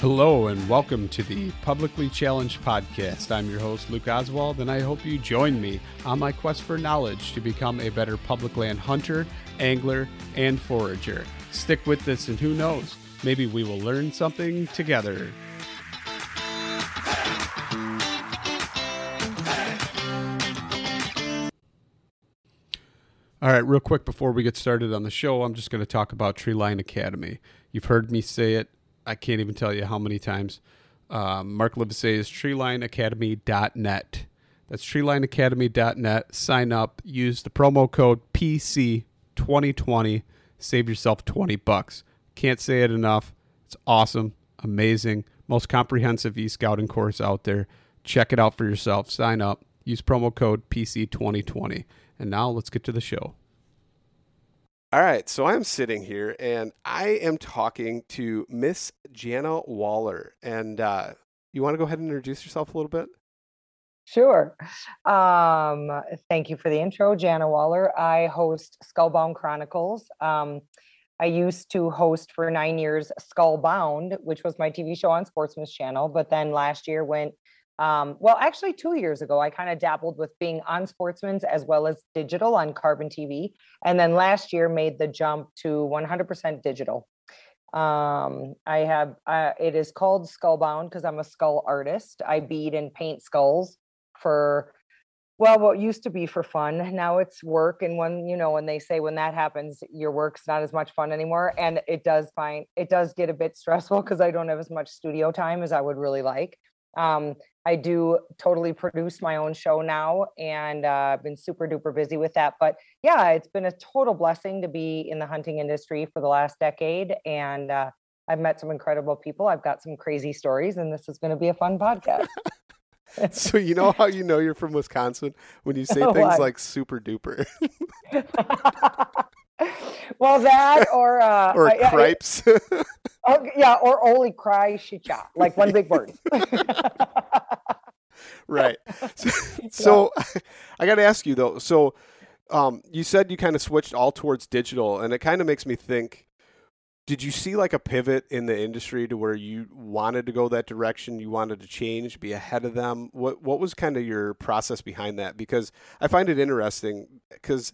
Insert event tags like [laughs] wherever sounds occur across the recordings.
Hello and welcome to the Publicly Challenged Podcast. I'm your host, Luke Oswald, and I hope you join me on my quest for knowledge to become a better public land hunter, angler, and forager. Stick with this, and who knows, maybe we will learn something together. All right, real quick before we get started on the show, I'm just going to talk about Treeline Academy. You've heard me say it I can't even tell you how many times. Um, Mark Livesey is treelineacademy.net. That's treelineacademy.net. Sign up, use the promo code PC2020, save yourself 20 bucks. Can't say it enough. It's awesome, amazing, most comprehensive e-scouting course out there. Check it out for yourself. Sign up, use promo code PC2020. And now let's get to the show. All right, so I'm sitting here and I am talking to Miss Jana Waller. And uh, you want to go ahead and introduce yourself a little bit? Sure. Um, thank you for the intro, Jana Waller. I host Skullbound Chronicles. Um, I used to host for nine years Skullbound, which was my TV show on Sportsman's Channel, but then last year went um, well, actually, two years ago, I kind of dabbled with being on Sportsman's as well as digital on Carbon TV. And then last year made the jump to 100% digital. Um, I have, uh, it is called Skullbound because I'm a skull artist. I bead and paint skulls for, well, what used to be for fun. Now it's work. And when, you know, when they say when that happens, your work's not as much fun anymore. And it does find, it does get a bit [laughs] stressful because I don't have as much studio time as I would really like. Um, I do totally produce my own show now and uh, I've been super duper busy with that. But yeah, it's been a total blessing to be in the hunting industry for the last decade. And uh, I've met some incredible people. I've got some crazy stories, and this is going to be a fun podcast. [laughs] so you know how you know you're from Wisconsin when you [laughs] say things what? like super duper. [laughs] [laughs] well, that or uh, [laughs] or cripes. [laughs] oh, yeah, or holy cry shit like one big word. right. So, so I got to ask you though. So um, you said you kind of switched all towards digital, and it kind of makes me think. Did you see like a pivot in the industry to where you wanted to go that direction? You wanted to change, be ahead of them. What what was kind of your process behind that? Because I find it interesting because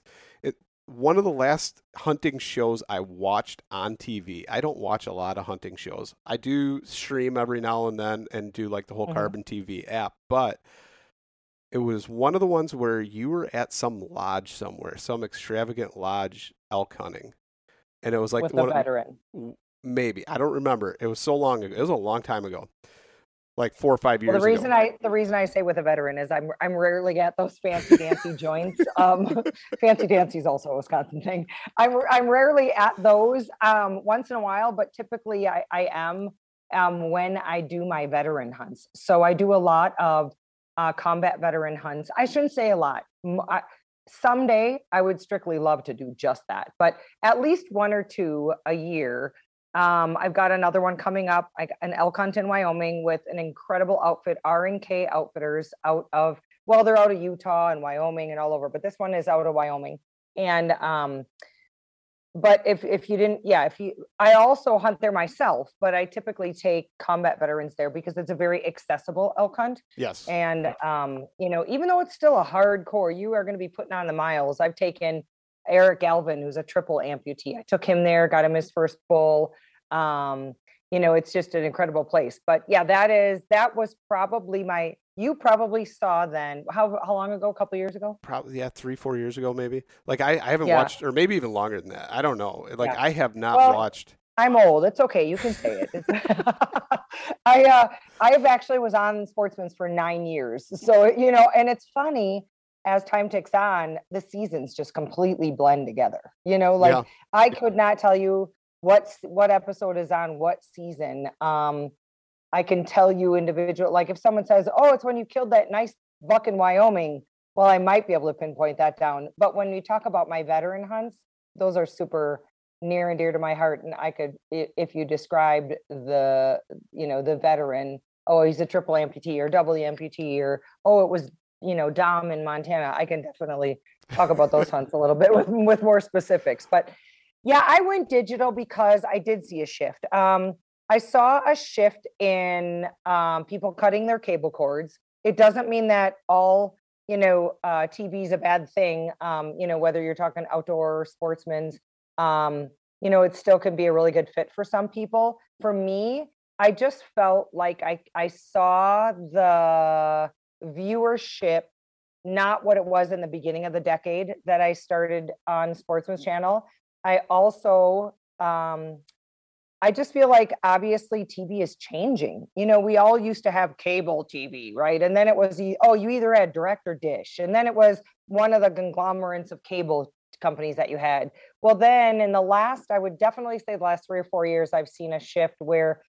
one of the last hunting shows I watched on TV. I don't watch a lot of hunting shows. I do stream every now and then and do like the whole mm-hmm. Carbon TV app, but it was one of the ones where you were at some lodge somewhere, some extravagant lodge elk hunting. And it was like with a veteran. Of, maybe. I don't remember. It was so long ago. It was a long time ago like four or five years. Well, the reason ago. I the reason I say with a veteran is I'm I'm rarely at those fancy dancy joints. Um, [laughs] fancy dancy is also a Wisconsin thing. I'm I'm rarely at those um, once in a while, but typically I I am um, when I do my veteran hunts. So I do a lot of uh, combat veteran hunts. I shouldn't say a lot. I, someday I would strictly love to do just that, but at least one or two a year. Um, I've got another one coming up, I, an elk hunt in Wyoming with an incredible outfit, R&K Outfitters out of, well, they're out of Utah and Wyoming and all over, but this one is out of Wyoming. And um, but if if you didn't yeah if you i also hunt there myself but i typically take combat veterans there because it's a very accessible elk hunt yes. And um you know even though it's still a hardcore you are going to be putting on the miles. I've taken eric galvin who's a triple amputee. I took him there got him his first bull um you know it's just an incredible place. But yeah that is that was probably my you probably saw then how how long ago? A couple years ago? Probably yeah three four years ago maybe. Like i, I haven't yeah. watched or maybe even longer than that. I don't know. Like yeah. i have not well, watched i'm old. It's okay. You can say it. [laughs] I uh i have actually was on sportsman's for nine years. So you know and it's funny as time ticks on the seasons just completely blend together you know like yeah. i could not tell you what what episode is on what season um I can tell you individual, like if someone says, oh, it's when you killed that nice buck in Wyoming, well, I might be able to pinpoint that down. But when we talk about my veteran hunts, those are super near and dear to my heart. And I could, if you described the, you know, the veteran, oh, he's a triple amputee or double amputee, or oh, it was, you know, Dom in Montana, I can definitely talk about those hunts a little bit with, with more specifics. But yeah, I went digital because I did see a shift. Um, I saw a shift in um, people cutting their cable cords. It doesn't mean that all you know uh, TV is a bad thing. Um, you know whether you're talking outdoor sportsmen's, um, you know it still can be a really good fit for some people. For me, I just felt like I I saw the viewership not what it was in the beginning of the decade that I started on Sportsman's Channel. I also um, I just feel like obviously TV is changing. You know, we all used to have cable TV, right? And then it was, oh, you either had direct or dish. And then it was one of the conglomerates of cable companies that you had. Well, then in the last, I would definitely say the last three or four years, I've seen a shift where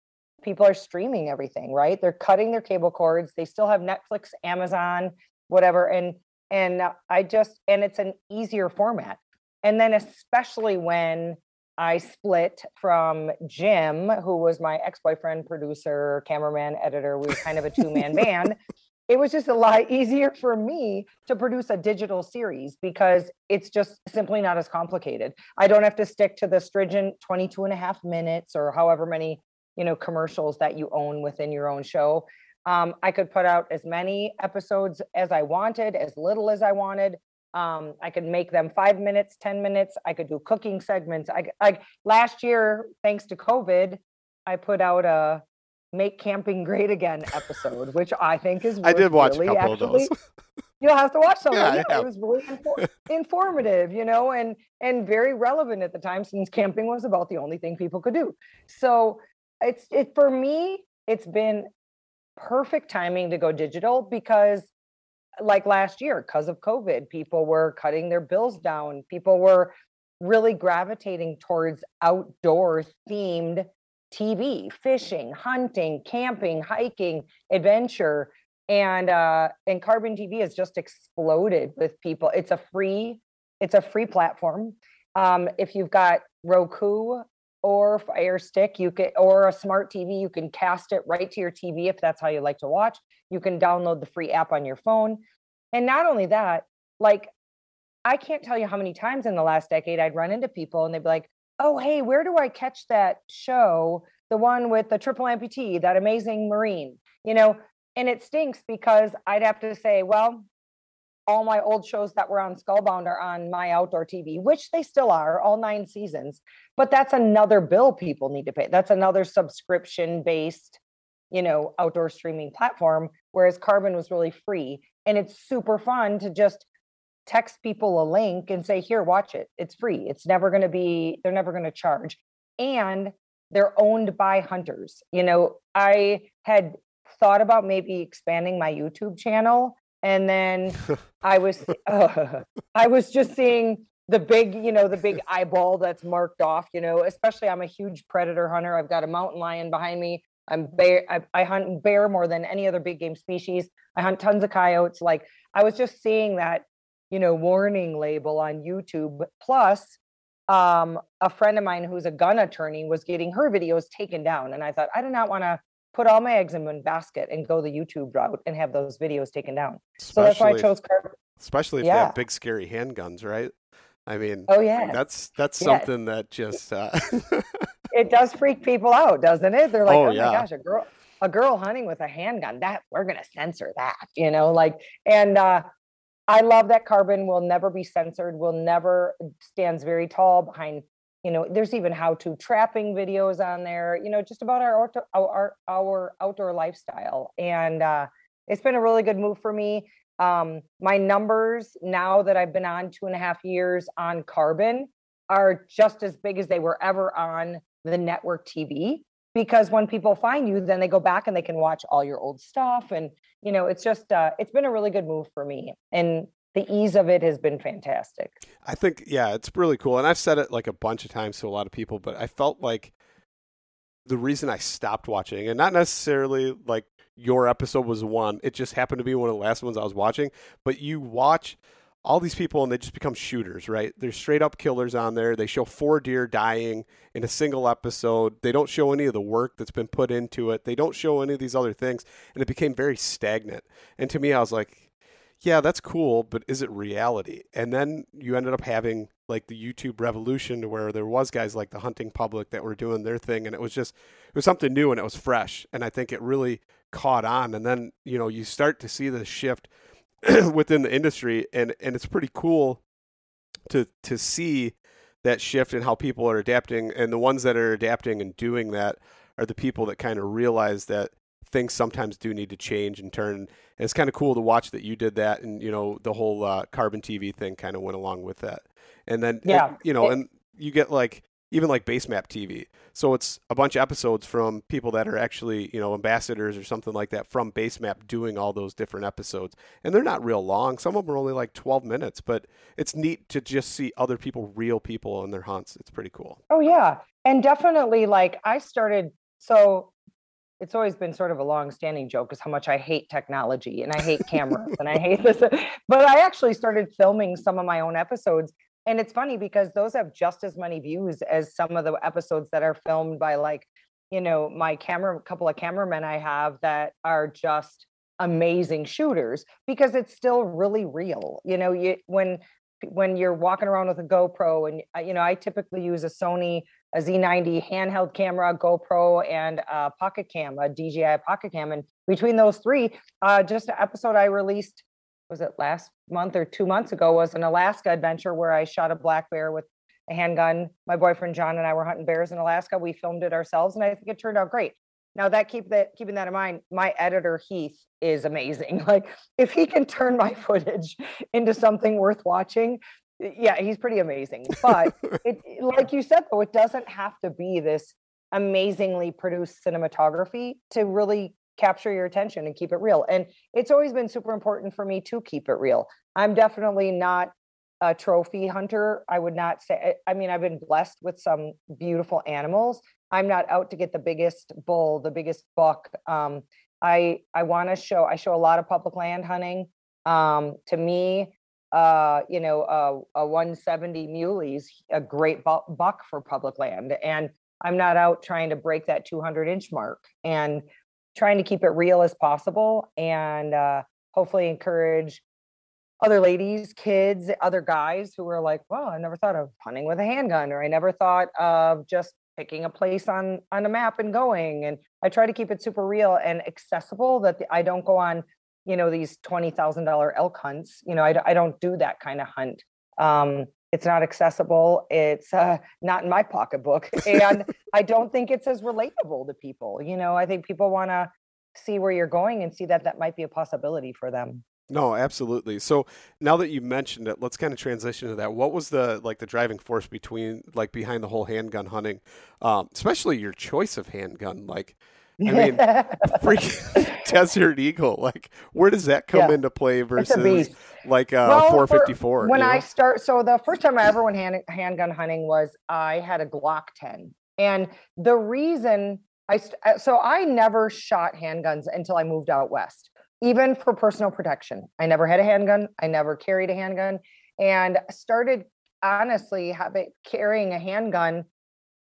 people are streaming everything, right? They're cutting their cable cords. They still have Netflix, Amazon, whatever. And, and uh, I just, and it's an easier format. And then especially when, I split from Jim, who was my ex boyfriend, producer, cameraman, editor. We were kind of a two man [laughs] band. It was just a lot easier for me to produce a digital series because it's just simply not as complicated. I don't have to stick to the stringent 22 and a half minutes or however many, you know, commercials that you own within your own show. Um, I could put out as many episodes as I wanted, as little as I wanted. Um, I could make them five minutes, 10 minutes. I could do cooking segments. I like last year, thanks to COVID, I put out a make camping great again episode, which I think is [laughs] I did watch really, a couple actually, of those. [laughs] [laughs] you'll have to watch some yeah, It was really infor- informative, you know, and and very relevant at the time since camping was about the only thing people could do. So it's it for me, it's been perfect timing to go digital because like last year because of covid people were cutting their bills down. People were really gravitating towards outdoor themed tv fishing hunting camping hiking adventure and uh and carbon tv has just exploded with people. It's a free it's a free platform. Um if you've got roku or fire stick you can or a smart tv you can cast it right to your tv if that's how you like to watch. You can download the free app on your phone. And not only that like i can't tell you how many times in the last decade i'd run into people and they'd be like oh hey where do i catch that show the one with the triple amputee that amazing marine? You know? And it stinks because i'd have to say well all my old shows that were on Skullbound are on my outdoor TV, which they still are, all nine seasons. But that's another bill people need to pay. That's another subscription based, you know, outdoor streaming platform. Whereas Carbon was really free. And it's super fun to just text people a link and say, here, watch it. It's free. It's never going to be, they're never going to charge. And they're owned by hunters. You know, I had thought about maybe expanding my YouTube channel and then [laughs] I was uh, [laughs] I was just seeing the big, you know, the big [laughs] eyeball that's marked off, you know, especially I'm a huge predator hunter. I've got a mountain lion behind me. I'm bear. I, I, hunt bear more than any other big game species. I hunt tons of coyotes. Like I was just seeing that, you know, warning label on YouTube. Plus, um, a friend of mine who's a gun attorney was getting her videos taken down, and I thought I do not want to put all my eggs in one basket and go the YouTube route and have those videos taken down. Especially, so that's why I chose carbon. Especially if yeah. they have big scary handguns, right? I mean, oh yeah, that's that's yeah. something that just uh... [laughs] it does freak people out, doesn't it? They're like, oh, oh yeah. my gosh, a girl a girl hunting with a handgun that we're gonna censor that, you know, like and uh I love that carbon will never be censored, will never stands very tall behind you know there's even how to trapping videos on there you know just about our outdoor, our, our outdoor lifestyle. And uh, it's been a really good move for me. Um, my numbers now that i've been on two and a half years on carbon are just as big as they were ever on the network tv because when people find you then they go back and they can watch all your old stuff. And you know it's just uh, it's been a really good move for me. And the ease of it has been fantastic. I think, yeah, it's really cool. And I've said it like a bunch of times to a lot of people, but I felt like the reason I stopped watching, and not necessarily like your episode was one, it just happened to be one of the last ones I was watching, but you watch all these people and they just become shooters, right? They're straight up killers on there. They show four deer dying in a single episode. They don't show any of the work that's been put into it. They don't show any of these other things. And it became very stagnant. And to me, I was like, yeah, that's cool, but is it reality? And then you ended up having like the YouTube revolution where there was guys like the hunting public that were doing their thing and it was just it was something new and it was fresh and I think it really caught on and then, you know, you start to see the shift [clears throat] within the industry and and it's pretty cool to to see that shift and how people are adapting and the ones that are adapting and doing that are the people that kind of realize that things sometimes do need to change and turn. And it's kind of cool to watch that you did that, and you know the whole uh, carbon TV thing kind of went along with that. And then yeah, and, you know, it, and you get like even like Basemap TV. So it's a bunch of episodes from people that are actually, you know, ambassadors or something like that from Basemap doing all those different episodes. And they're not real long. Some of them are only like 12 minutes, but it's neat to just see other people, real people in their hunts. It's pretty cool. Oh, yeah. And definitely, like, I started. So it's always been sort of a long-standing joke is how much I hate technology and I hate cameras [laughs] and I hate this. But I actually started filming some of my own episodes, and it's funny because those have just as many views as some of the episodes that are filmed by like, you know, my camera, couple of cameramen I have that are just amazing shooters because it's still really real. You know, you when when you're walking around with a GoPro and uh, you know, I typically use a Sony a Z90 handheld camera, GoPro, and a Pocket Cam, a DJI Pocket Cam. And between those three, uh, just an episode I released, was it last month or two months ago, was an Alaska adventure where I shot a black bear with a handgun. My boyfriend John and I were hunting bears in Alaska. We filmed it ourselves, and I think it turned out great. Now that keep that keeping that in mind, my editor Heath is amazing. [laughs] Like if he can turn my footage into something worth watching, yeah, he's pretty amazing. But [laughs] it, like you said, though, it doesn't have to be this amazingly produced cinematography to really capture your attention and keep it real. And it's always been super important for me to keep it real. I'm definitely not a trophy hunter. I would not say, I mean, I've been blessed with some beautiful animals. I'm not out to get the biggest bull, the biggest buck. Um, I I want to show. I show a lot of public land hunting. Um, to me, uh, you know, a, a 170 muley's a great buck for public land. And I'm not out trying to break that 200 inch mark and trying to keep it real as possible and uh, hopefully encourage other ladies, kids, other guys who are like, well, I never thought of hunting with a handgun, or I never thought of just picking a place on on a map and going. And I try to keep it super real and accessible that the, I don't go on you know these twenty thousand dollar elk hunts. You know, I, I don't do that kind of hunt. Um, it's not accessible. It's uh, not in my pocketbook, [laughs] and I don't think it's as relatable to people. You know, I think people want to see where you're going and see that that might be a possibility for them. No, absolutely. So now that you mentioned it, let's kind of transition to that. What was the like the driving force between like behind the whole handgun hunting, um, especially your choice of handgun? Like, I mean, freaking [laughs] Desert Eagle. Like, where does that come yeah. into play versus like uh, well, 454? when I start, so the first time I ever went hand, handgun hunting was I had a Glock 10, and the reason I uh, so I never shot handguns until I moved out west, even for personal protection. I never had a handgun. I never carried a handgun, and started honestly having carrying a handgun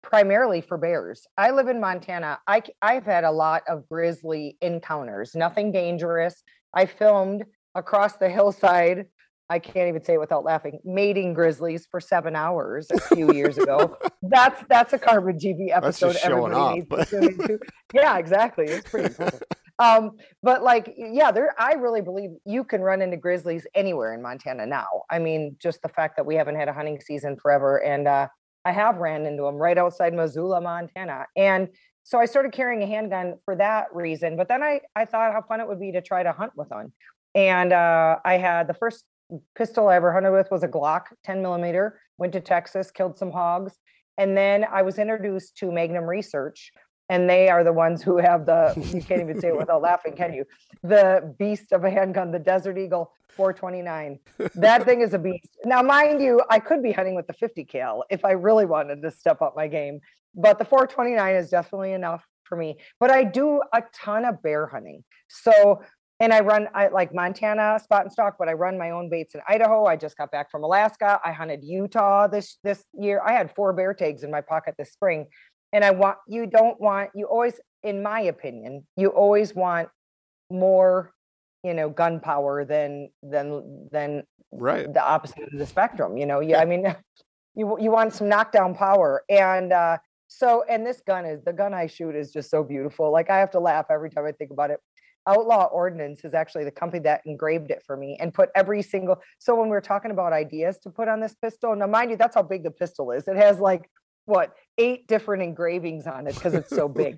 primarily for bears. I live in Montana. I I've had a lot of grizzly encounters. Nothing dangerous. I filmed across the hillside I can't even say it without laughing. Mating grizzlies for seven hours a few years ago. [laughs] That's that's a Carbon TV episode. Everybody off, needs but... to tune into. [laughs] Yeah, exactly. It's pretty impressive. Um, but like, yeah, there. I really believe you can run into grizzlies anywhere in Montana now. I mean, just the fact that we haven't had a hunting season forever, and uh, I have ran into them right outside Missoula, Montana, and so I started carrying a handgun for that reason. But then I I thought how fun it would be to try to hunt with one. And uh, I had the first pistol I ever hunted with was a Glock 10 millimeter. Went to Texas, killed some hogs, and then I was introduced to Magnum Research, and they are the ones who have the you can't even say it without laughing, can you? The beast of a handgun, the Desert Eagle 429. That thing is a beast. Now, mind you, I could be hunting with the 50 cal if I really wanted to step up my game, but the 429 is definitely enough for me. But I do a ton of bear hunting. So and I run I like Montana spot and stock, but I run my own baits in Idaho. I just got back from Alaska. I hunted Utah this this year. I had four bear tags in my pocket this spring. And I want you don't want you always, in my opinion, you always want more, you know, gun power than than than right the opposite of the spectrum. You know, yeah, I mean [laughs] you you want some knockdown power. And uh so and this gun is the gun I shoot is just so beautiful. Like I have to laugh every time I think about it. Outlaw Ordnance is actually the company that engraved it for me and put every single. So when we are talking about ideas to put on this pistol, now mind you, that's how big the pistol is. It has like what eight different engravings on it because it's so [laughs] big.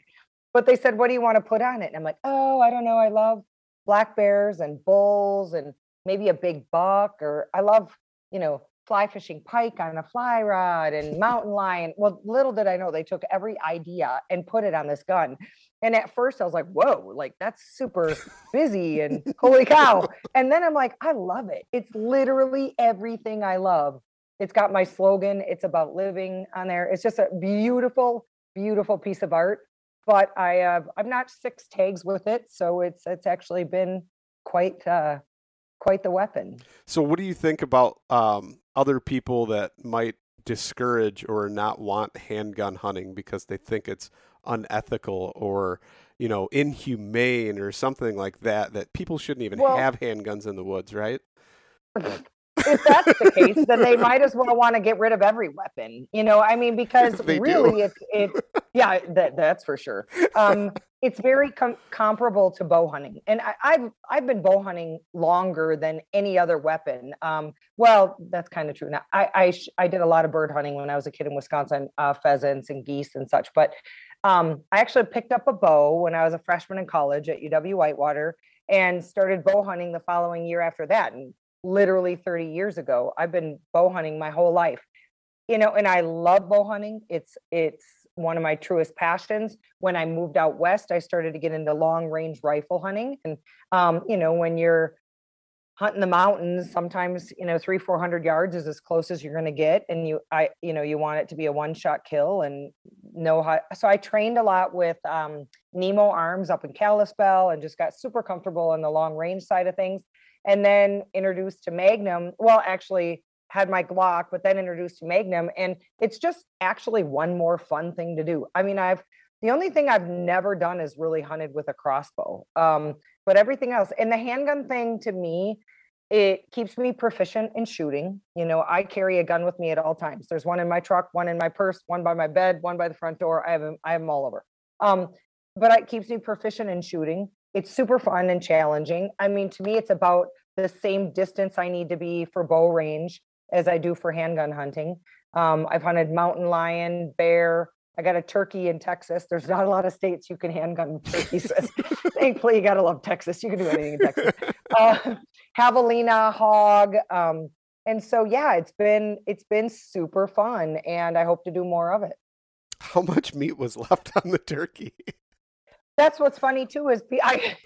but they said, "What do you want to put on it?" And I'm like, "Oh, I don't know. I love black bears and bulls and maybe a big buck, or I love, you know, fly fishing pike on a fly rod and mountain lion. Well, little did I know they took every idea and put it on this gun. And at first I was like, whoa, like that's super busy and holy cow. And then I'm like, I love it. It's literally everything I love. It's got my slogan, it's about living on there. It's just a beautiful, beautiful piece of art. But I have I'm not six tags with it. So it's it's actually been quite uh quite the weapon. So what do you think about um other people that might discourage or not want handgun hunting because they think it's unethical or you know inhumane or something like that that people shouldn't even well, have handguns in the woods right [laughs] if that's the case then they might as well want to get rid of every weapon you know i mean because really it's it's yeah that, that's for sure. Um it's very com- comparable to bow hunting and I, have i've been bow hunting longer than any other weapon. Um well that's kind of true. Now i I, sh- I did a lot of bird hunting when i was a kid in wisconsin uh, pheasants and geese and such but um, I actually picked up a bow when I was a freshman in college at UW Whitewater and started bow hunting the following year after that. And literally 30 years ago, I've been bow hunting my whole life. You know, and I love bow hunting. It's it's one of my truest passions. When I moved out west, I started to get into long range rifle hunting. And um, you know, when you're hunting the mountains sometimes you know three four hundred yards is as close as you're going to get and you i you know you want it to be a one shot kill and know how so i trained a lot with um, nemo arms up in kalispell and just got super comfortable on the long range side of things and then introduced to magnum well actually had my glock but then introduced to magnum and it's just actually one more fun thing to do i mean i've the only thing I've never done is really hunted with a crossbow. Um, but everything else, and the handgun thing to me, it keeps me proficient in shooting. You know, I carry a gun with me at all times. There's one in my truck, one in my purse, one by my bed, one by the front door. I have them, I have them all over. Um, but it keeps me proficient in shooting. It's super fun and challenging. I mean, to me, it's about the same distance I need to be for bow range as I do for handgun hunting. Um, I've hunted mountain lion, bear, I got a turkey in Texas. There's not a lot of states you can handgun [laughs] turkeys. [laughs] Thankfully, you gotta love Texas. You can do anything in Texas. Uh, javelina, hog, um, and so yeah, it's been it's been super fun, and I hope to do more of it. How much meat was left on the turkey? That's what's funny too is I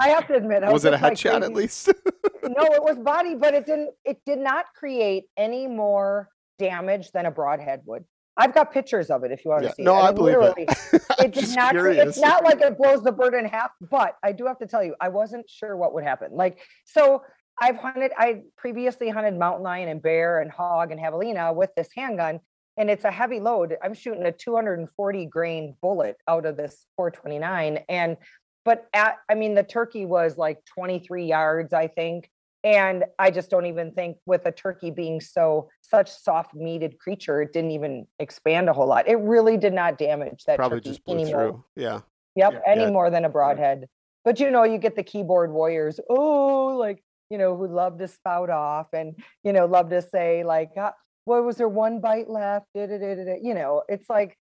I have to admit was, was it a headshot at least? [laughs] no, it was body, but it didn't. It did not create any more damage than a broadhead would. I've got pictures of it if you want Yeah. to see. No, it. I mean, believe literally, [laughs] it. It did not. curious. It's not like it blows the bird in half, but I do have to tell you, I wasn't sure what would happen. Like, so I've hunted. I previously hunted mountain lion and bear and hog and javelina with this handgun, and it's a heavy load. I'm shooting a 240 grain bullet out of this 429, and but at I mean the turkey was like 23 yards, I think. And I just don't even think with a turkey being so such soft meated creature, it didn't even expand a whole lot. It really did not damage that Probably turkey just blew anymore. through. Yeah. Yep, Yeah. any Yeah. more than a broadhead. But you know, you get the keyboard warriors, oh, like, you know, who love to spout off and, you know, love to say, like, ah, what was there one bite left? Da-da-da-da-da. You know, it's like,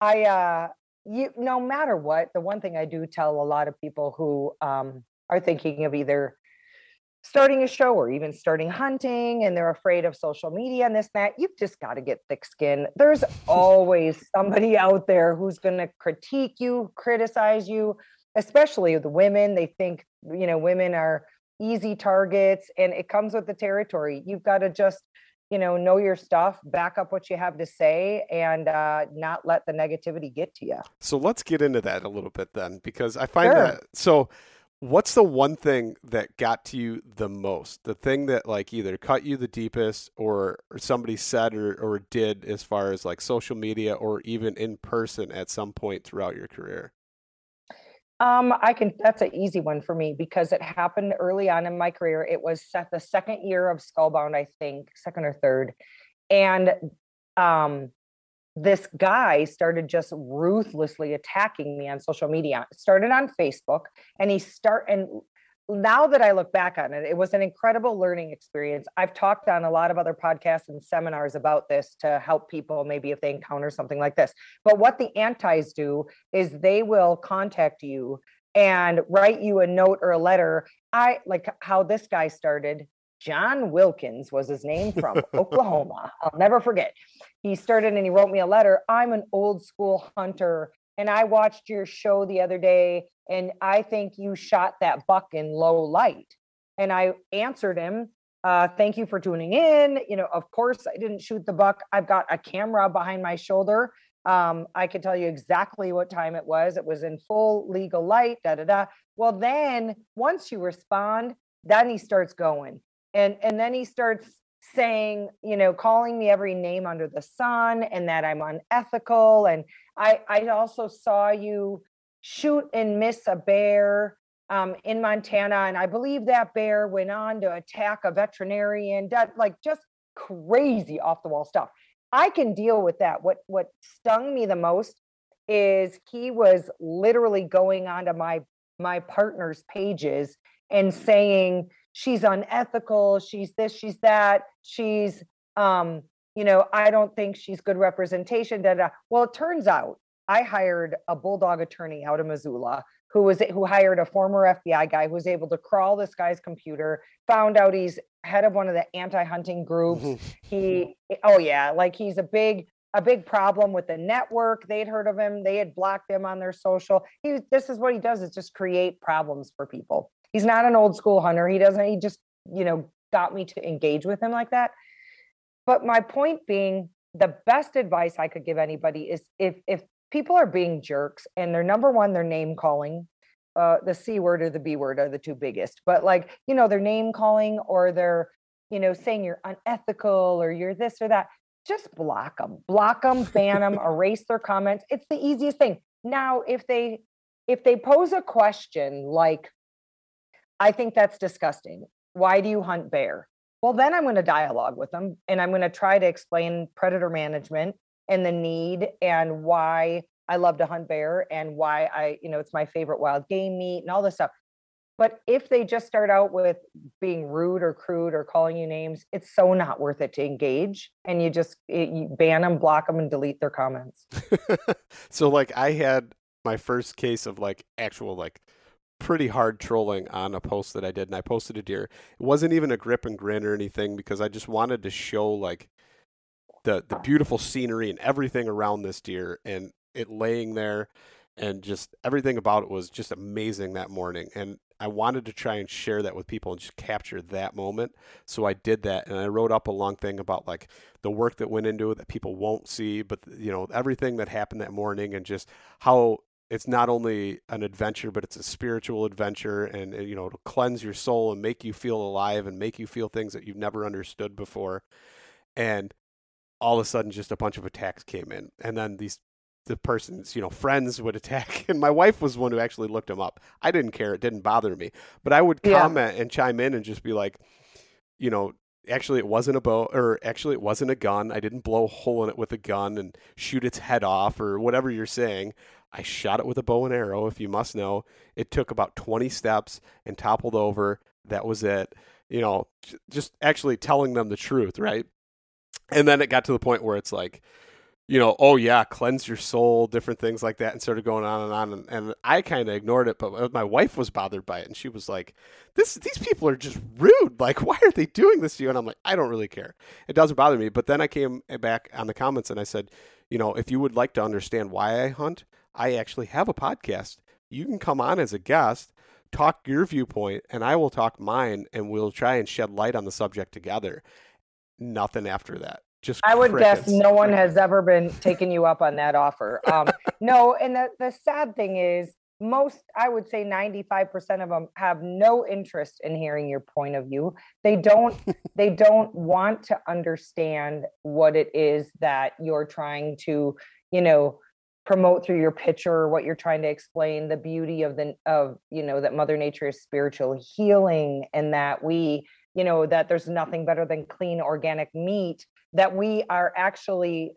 I, uh, you, no matter what, the one thing I do tell a lot of people who um, are thinking of either starting a show or even starting hunting and they're afraid of social media and this and that you've just got to get thick skin there's always somebody out there who's going to critique you criticize you especially the women they think you know women are easy targets and it comes with the territory you've got to just you know know your stuff back up what you have to say and uh, not let the negativity get to you So let's get into that a little bit then, because I find Sure. that. So, what's the one thing that got to you the most? The thing that like either cut you the deepest, or, or somebody said or, or did as far as like social media or even in person at some point throughout your career? Um, I can. That's an easy one for me because it happened early on in my career. It was set the second year of Skullbound, I think, second or third, and um, this guy started just ruthlessly attacking me on social media. It started on Facebook, and he start and now that I look back on it, it was an incredible learning experience. I've talked on a lot of other podcasts and seminars about this to help people maybe if they encounter something like this. But what the antis do is they will contact you and write you a note or a letter. I like how this guy started. John Wilkins was his name from [laughs] Oklahoma. I'll never forget. He started and he wrote me a letter. I'm an old school hunter and I watched your show the other day and I think you shot that buck in low light. And I answered him, uh, thank you for tuning in. You know, of course, I didn't shoot the buck. I've got a camera behind my shoulder. Um, I can tell you exactly what time it was. It was in full legal light, da da da. Well, then once you respond, then he starts going. And and then he starts saying, you know, calling me every name under the sun and that I'm unethical. And I I also saw you shoot and miss a bear um, in Montana, and I believe that bear went on to attack a veterinarian. That like just crazy off the wall stuff. I can deal with that. What what stung me the most is he was literally going onto my my partner's pages and saying she's unethical, she's this, she's that, she's um, you know, I don't think she's good representation. Da, da. Well, it turns out I hired a bulldog attorney out of Missoula who was who hired a former FBI guy who was able to crawl this guy's computer, found out he's head of one of the anti-hunting groups. Mm-hmm. he oh yeah, like he's a big a big problem with the network. They'd heard of him, they had blocked him on their social. He this is what he does is just create problems for people. He's not an old school hunter. He doesn't he just, you know, got me to engage with him like that. But my point being, the best advice I could give anybody is if if people are being jerks and they're number one, they're name calling. Uh, the C word or the B word are the two biggest. But like, you know, they're name calling or they're, you know, saying you're unethical or you're this or that. Just block them, block them, ban them, [laughs] erase their comments. It's the easiest thing. Now, if they if they pose a question like, I think that's disgusting. Why do you hunt bear? Well, then I'm going to dialogue with them and I'm going to try to explain predator management and the need and why I love to hunt bear and why I, you know, it's my favorite wild game meat and all this stuff. But if they just start out with being rude or crude or calling you names, it's so not worth it to engage. And you just it, you ban them, block them, and delete their comments. [laughs] so like I had my first case of like actual like pretty hard trolling on a post that I did and I posted a deer. It wasn't even a grip and grin or anything because I just wanted to show like the the beautiful scenery and everything around this deer and it laying there and just everything about it was just amazing that morning and I wanted to try and share that with people and just capture that moment. So I did that, and I wrote up a long thing about like the work that went into it that people won't see, but you know everything that happened that morning, and just how it's not only an adventure, but it's a spiritual adventure, and you know to cleanse your soul and make you feel alive and make you feel things that you've never understood before. And all of a sudden, just a bunch of attacks came in, and then these the person's you know friends would [laughs] attack. And my wife was one who actually looked them up. I didn't care. It didn't bother me. But i would comment yeah. and chime in and just be like you know actually it wasn't a bow or actually it wasn't a gun. I didn't blow a hole in it with a gun and shoot its head off or whatever you're saying. I shot it with a bow and arrow if you must know. It took about 20 steps and toppled over. That was it. You know just actually telling them the truth right and then it got to the point where it's like you know, oh yeah, cleanse your soul, different things like that, and started going on and on. And, and I kind of ignored it, but uh, my wife was bothered by it, and she was like, "This, these people are just rude. Like, why are they doing this to you?" And I'm like, "I don't really care. It doesn't bother me." But then I came eh, back on the comments and I said, "You know, if you would like to understand why I hunt, I actually have a podcast. You can come on as a guest." Talk your viewpoint, and I will talk mine, and we'll try and shed light on the subject together. Nothing after that just I would crickets. guess no one has ever been taking you up on that offer. Um, [laughs] no, and the, the sad thing is most i would say 95% of them have no interest in hearing your point of view they don't [laughs] they don't want to understand what it is that you're trying to you know promote through your picture what you're trying to explain the beauty of the of you know that mother nature is spiritual healing and that we you know that there's nothing better than clean organic meat that we are actually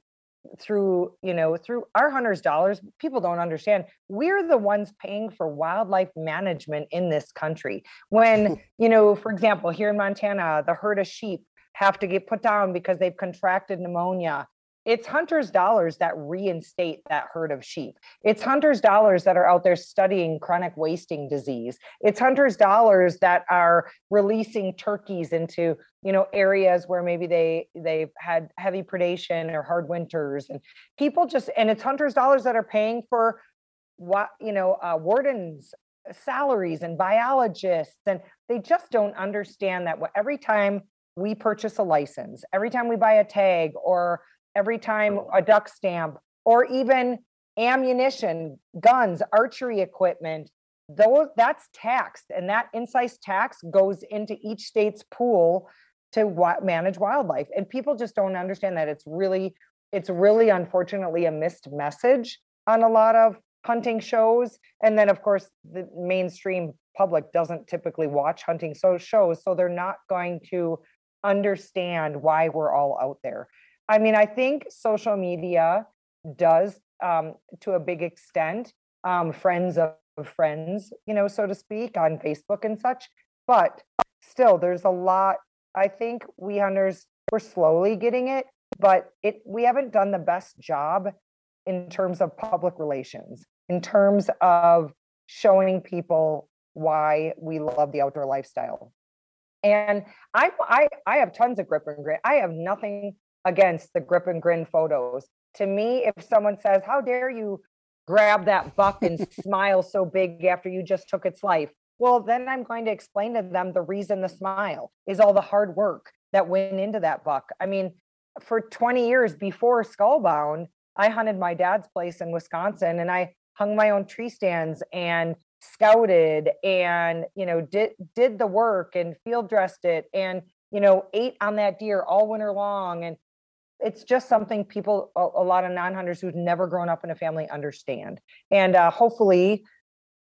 through you know through our hunters dollars people don't understand. We're the ones paying for wildlife management in this country. When [laughs] you know for example here in montana the herd of sheep have to get put down because they've contracted pneumonia it's hunters' dollars that reinstate that herd of sheep. It's hunters' dollars that are out there studying chronic wasting disease. It's hunters' dollars that are releasing turkeys into you know areas where maybe they they've had heavy predation or hard winters, and people just and it's hunters' dollars that are paying for what you know uh, wardens salaries and biologists and they just don't understand that every time we purchase a license every time we buy a tag or every time a duck stamp or even ammunition, guns, archery equipment, those that's taxed and that excise tax goes into each state's pool to wa- manage wildlife. And people just don't understand that it's really it's really unfortunately a missed message on a lot of hunting shows. And then of course the mainstream public doesn't typically watch hunting so shows so they're not going to understand why we're all out there I mean, I think social media does, um, to a big extent, um, friends of friends, you know, so to speak, on Facebook and such. But still, there's a lot. I think we hunters we're slowly getting it, but it we haven't done the best job in terms of public relations, in terms of showing people why we love the outdoor lifestyle. And I I I have tons of grip and grit. I have nothing against the grip and grin photos. To me, if someone says, How dare you grab that buck and [laughs] smile so big after you just took its life? Well, then I'm going to explain to them the reason the smile is all the hard work that went into that buck. I mean, for 20 years before Skullbound, I hunted my dad's place in Wisconsin and I hung my own tree stands and scouted and you know did did the work and field dressed it and you know ate on that deer all winter long and it's just something people a, a lot of non-hunters who've never grown up in a family understand. And uh, hopefully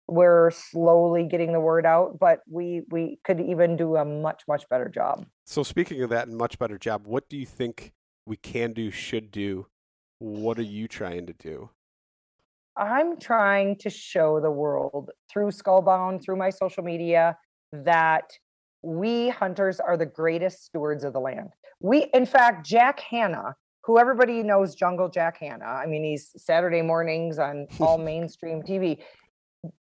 we're slowly getting the word out but we we could even do a much much better job. So speaking of that and much better job what do you think we can do should do? What are you trying to do? I'm trying to show the world through skullbound through my social media that we hunters are the greatest stewards of the land we, in fact, Jack Hanna, who everybody knows, Jungle Jack Hanna. I mean, he's Saturday mornings on all [laughs] mainstream TV.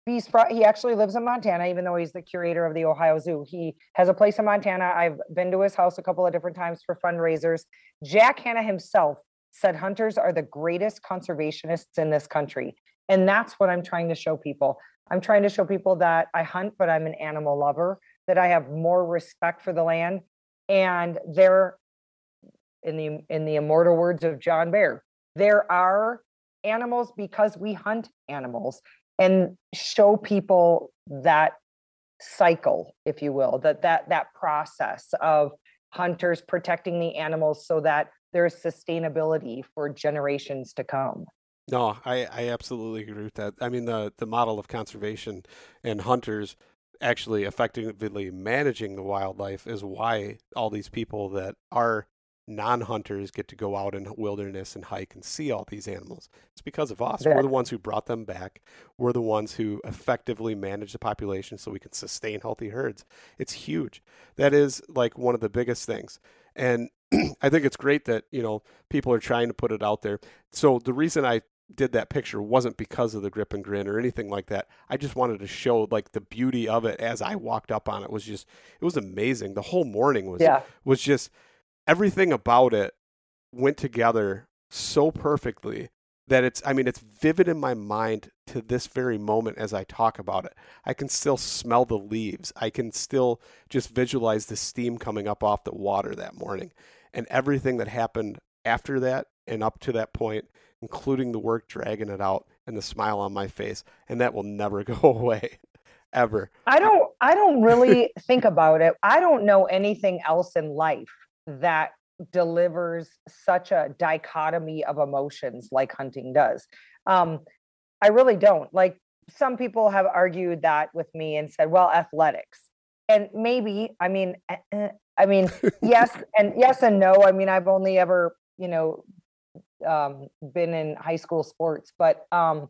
He's he actually lives in Montana, even though he's the curator of the Ohio Zoo. He has a place in Montana. I've been to his house a couple of different times for fundraisers. Jack Hanna himself said hunters are the greatest conservationists in this country. And that's what I'm trying to show people. I'm trying to show people that I hunt, but I'm an animal lover, that I have more respect for the land. And there, in the in the immortal words of John Bear, there are animals because we hunt animals and show people that cycle, if you will, that that that process of hunters protecting the animals so that there's sustainability for generations to come. No, I, I absolutely agree with that. I mean, the, the model of conservation and hunters actually effectively managing the wildlife is why all these people that are non-hunters get to go out in wilderness and hike and see all these animals. It's because of us. We're the ones who brought them back. We're the ones who effectively manage the population so we can sustain healthy herds. It's huge. That is like one of the biggest things. And [clears throat] I think it's great that, you know, people are trying to put it out there. So the reason I did that picture wasn't because of the grip and grin or anything like that. I just wanted to show like the beauty of it as I walked up on it was just it was amazing. The whole morning was yeah. was just everything about it went together so perfectly that it's I mean it's vivid in my mind to this very moment as I talk about it. I can still smell the leaves. I can still just visualize the steam coming up off the water that morning. And everything that happened after that and up to that point, including the work dragging it out and the smile on my face, and that will never [laughs] go away ever. I don't I don't really think about it. I don't know anything else in life that delivers such a dichotomy of emotions like hunting does. Um, I really don't. Like some people have argued that with me and said, well, athletics. And maybe, I mean, eh, eh, I mean, [laughs] yes, and yes and no. I mean, I've only ever, you know, um, been in high school sports, but um,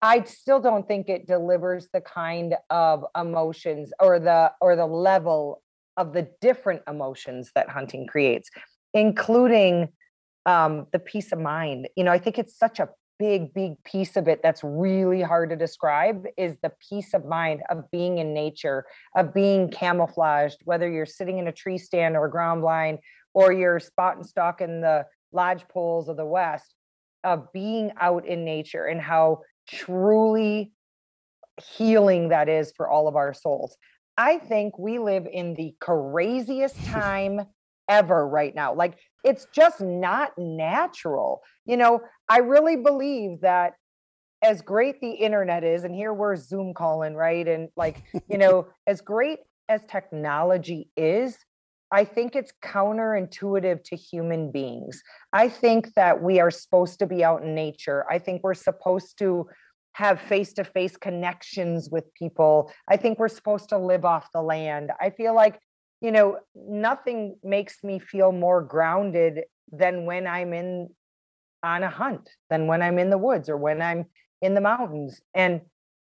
I still don't think it delivers the kind of emotions or the or the level of the different emotions that hunting creates, including um, the peace of mind. You know, I think it's such a big, big piece of it that's really hard to describe is the peace of mind of being in nature, of being camouflaged, whether you're sitting in a tree stand or ground blind, or you're spot and stalk in the lodge poles of the West, of being out in nature and how truly healing that is for all of our souls. I think we live in the craziest [laughs] time ever right now. Like it's just not natural. You know, I really believe that as great the internet is, and here we're Zoom calling, right? And like, you know, [laughs] as great as technology is, I think it's counterintuitive to human beings. I think that we are supposed to be out in nature. I think we're supposed to have face to face connections with people. I think we're supposed to live off the land. I feel like, you know, nothing makes me feel more grounded than when I'm in on a hunt, than when I'm in the woods or when I'm in the mountains. And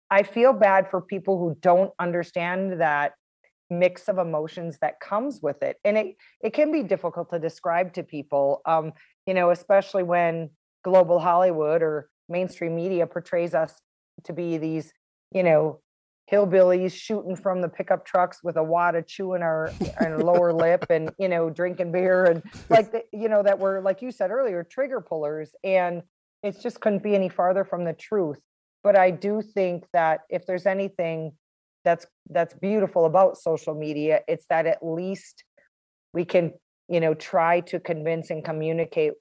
I feel bad for people who don't understand that mix of emotions that comes with it and it it can be difficult to describe to people um you know especially when global hollywood or mainstream media portrays us to be these, you know, hillbillies shooting from the pickup trucks with a wad of chewing our, our lower lip and you know drinking beer and like [laughs] the, you know that were like you said earlier trigger pullers and it just couldn't be any farther from the truth. But i do think that if there's anything that's that's beautiful about social media it's that at least we can you know try to convince and communicate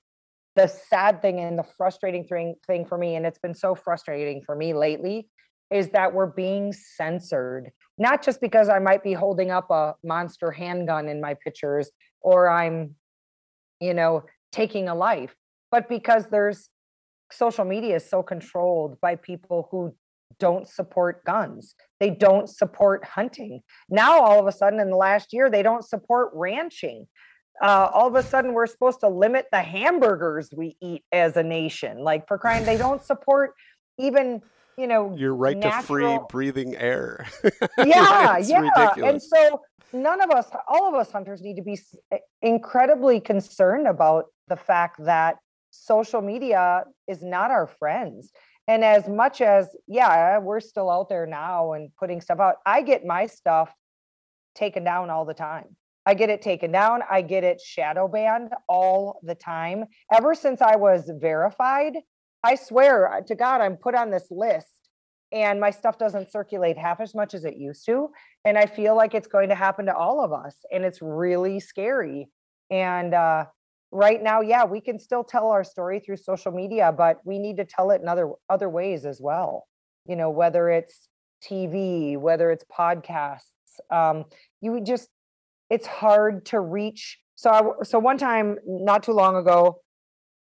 the sad thing and the frustrating thing, thing for me, and it's been so frustrating for me lately, is that we're being censored. Not just because I might be holding up a monster handgun in my pictures or I'm, you know, taking a life, but because there's social media is so controlled by people who don't support guns. They don't support hunting. Now, all of a sudden, in the last year, they don't support ranching uh, all of a sudden we're supposed to limit the hamburgers we eat as a nation. Like for crying, they don't support even you know your right natural... to free breathing air. [laughs] yeah, yeah, ridiculous. and so none of us, all of us hunters, need to be eh, incredibly concerned about the fact that social media is not our friends. And as much as, yeah, we're still out there now and putting stuff out, I get my stuff taken down all the time. I get it taken down. I get it shadow banned all the time. Ever since I was verified, I swear to God, I'm put on this list and my stuff doesn't circulate half as much as it used to. And I feel like it's going to happen to all of us. And it's really scary. And uh, right now, yeah, we can still tell our story through social media, but we need to tell it in other other ways as well. You know, whether it's TV, whether it's podcasts, um, you just it's hard to reach. So, I, so one time, not too long ago,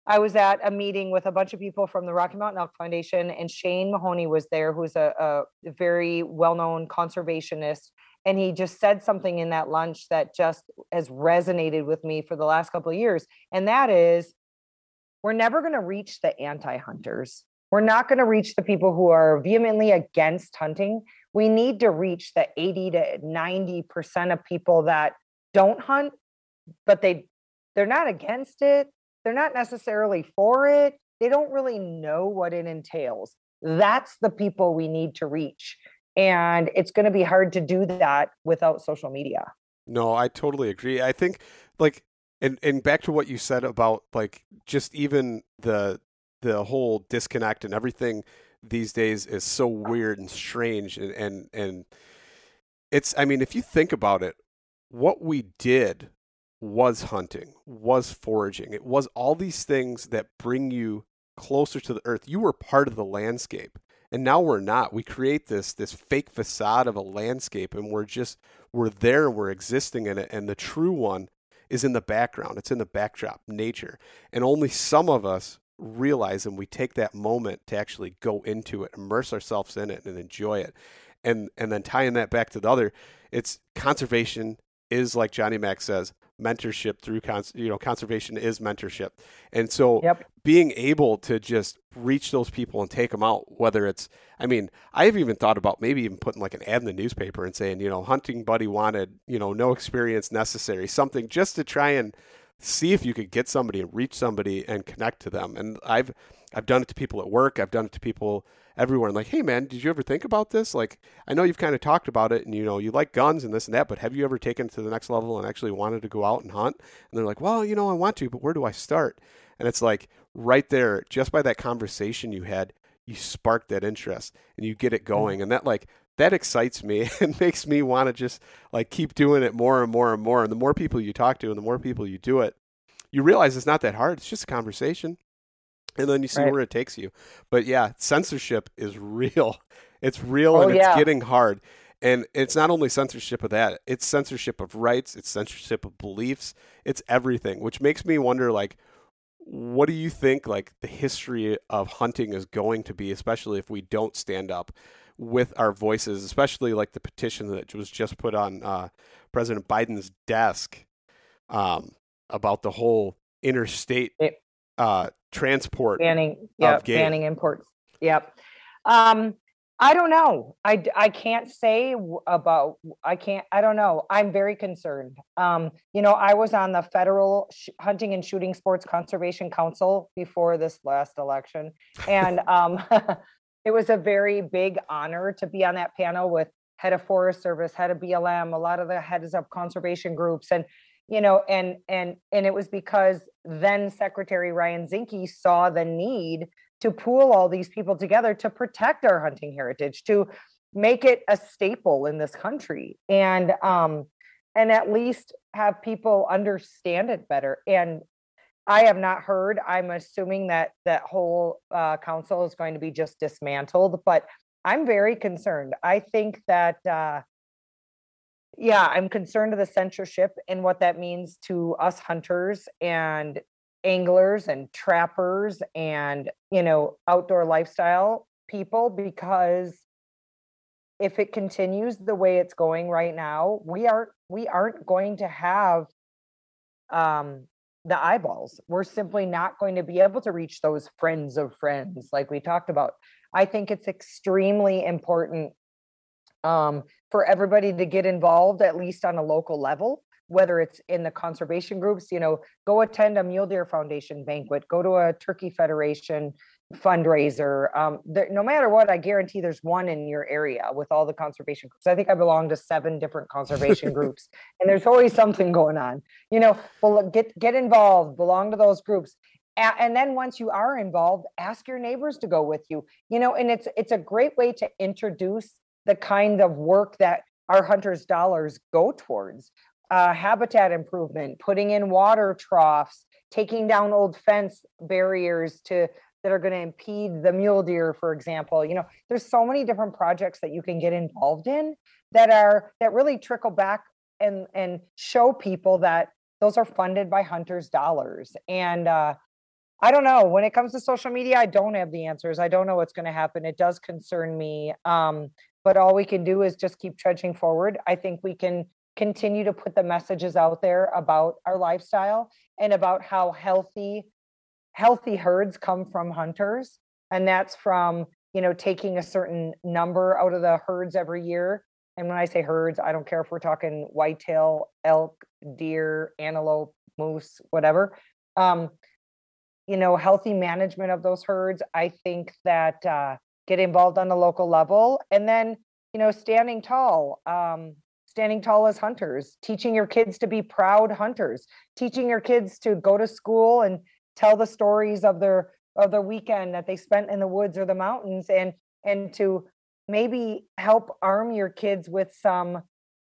I was at a meeting with a bunch of people from the Rocky Mountain Elk Foundation, and Shane Mahoney was there, who's a, a very well known conservationist. And he just said something in that lunch that just has resonated with me for the last couple of years. And that is, we're never going to reach the anti hunters. We're not going to reach the people who are vehemently against hunting. We need to reach the 80 to 90% of people that don't hunt, but they they're not against it they're not necessarily for it. They don't really know what it entails. That's the people we need to reach. And it's going to be hard to do that without social media. No, I totally agree. I think like and and back to what you said about like just even the the whole disconnect and everything these days is so weird and strange and and and it's I mean if you think about it what we did was hunting, was foraging. It was all these things that bring you closer to the earth. You were part of the landscape. And now we're not. We create this this fake facade of a landscape and we're just we're there, we're existing in it and the true one is in the background. It's in the backdrop, nature. And only some of us realize and we take that moment to actually go into it, immerse ourselves in it and enjoy it. And and then tying that back to the other, it's conservation is like Johnny Mac says, mentorship through cons- you know conservation is mentorship and so yep. being able to just reach those people and take them out whether it's i mean i've even thought about maybe even putting like an ad in the newspaper and saying you know hunting buddy wanted you know no experience necessary something just to try and see if you could get somebody and reach somebody and connect to them and i've i've done it to people at work i've done it to people everywhere. Like, hey man, did you ever think about this? Like, I know you've kind of talked about it, and you know you like guns and this and that, but have you ever taken to the next level and actually wanted to go out and hunt? And they're like, well, you know, I want to, but where do I start? And it's like right there, just by that conversation you had, you spark that interest and you get it mm-hmm. going, and that like that excites me [laughs] and makes me want to just like keep doing it more and more and more. And the more people you talk to, and the more people you do it, you realize it's not that hard. It's just a conversation and then you see right. where it takes you. But yeah, censorship is [laughs] real. It's real oh, and it's yeah. getting hard. And it's not only censorship of that, it's censorship of rights, it's censorship of beliefs, it's everything, which makes me wonder like what do you think like the history of hunting is going to be, especially if we don't stand up with our voices, especially like the petition that was just put on uh, President Biden's desk um, about the whole interstate uh, transport banning yeah banning imports yep. Um i don't know. I i can't say about i can't i don't know. I'm very concerned. Um you know i was on the federal sh- hunting and shooting sports conservation council before this last election and [laughs] um [laughs] it was a very big honor to be on that panel with head of forest service head of blm a lot of the heads of conservation groups and you know and and and it was because then secretary ryan zinke saw the need to pool all these people together to protect our hunting heritage to make it a staple in this country and um and at least have people understand it better. And i have not heard i'm assuming that that whole uh, council is going to be just dismantled but i'm very concerned. I think that uh yeah, I'm concerned of the censorship and what that means to us hunters and anglers and trappers and, you know, outdoor lifestyle people because if it continues the way it's going right now, we aren't we aren't going to have um the eyeballs. We're simply not going to be able to reach those friends of friends like we talked about. I think it's extremely important um, for everybody to get involved at least on a local level whether it's in the conservation groups you know go attend a mule deer foundation banquet go to a turkey federation fundraiser um, there, no matter what i guarantee there's one in your area with all the conservation groups. I think i belong to seven different conservation [laughs] groups and there's always something going on. You know well get get involved belong to those groups. And then once you are involved ask your neighbors to go with you. You know and it's it's a great way to introduce the kind of work that our hunters dollars go towards uh, habitat improvement putting in water troughs taking down old fence barriers to that are going to impede the mule deer for example. You know there's so many different projects that you can get involved in that are that really trickle back and and show people that those are funded by hunters dollars. And uh, i don't know. When it comes to social media i don't have the answers. I don't know what's going to happen. It does concern me. Um, but all we can do is just keep trudging forward. I think we can continue to put the messages out there about our lifestyle and about how healthy healthy herds come from hunters. And that's from you know taking a certain number out of the herds every year. And when i say herds i don't care if we're talking whitetail elk deer antelope moose whatever. Um, you know healthy management of those herds i think that uh, get involved on the local level. And then you know standing tall um, standing tall as hunters teaching your kids to be proud hunters teaching your kids to go to school and tell the stories of their of the weekend that they spent in the woods or the mountains and and to maybe help arm your kids with some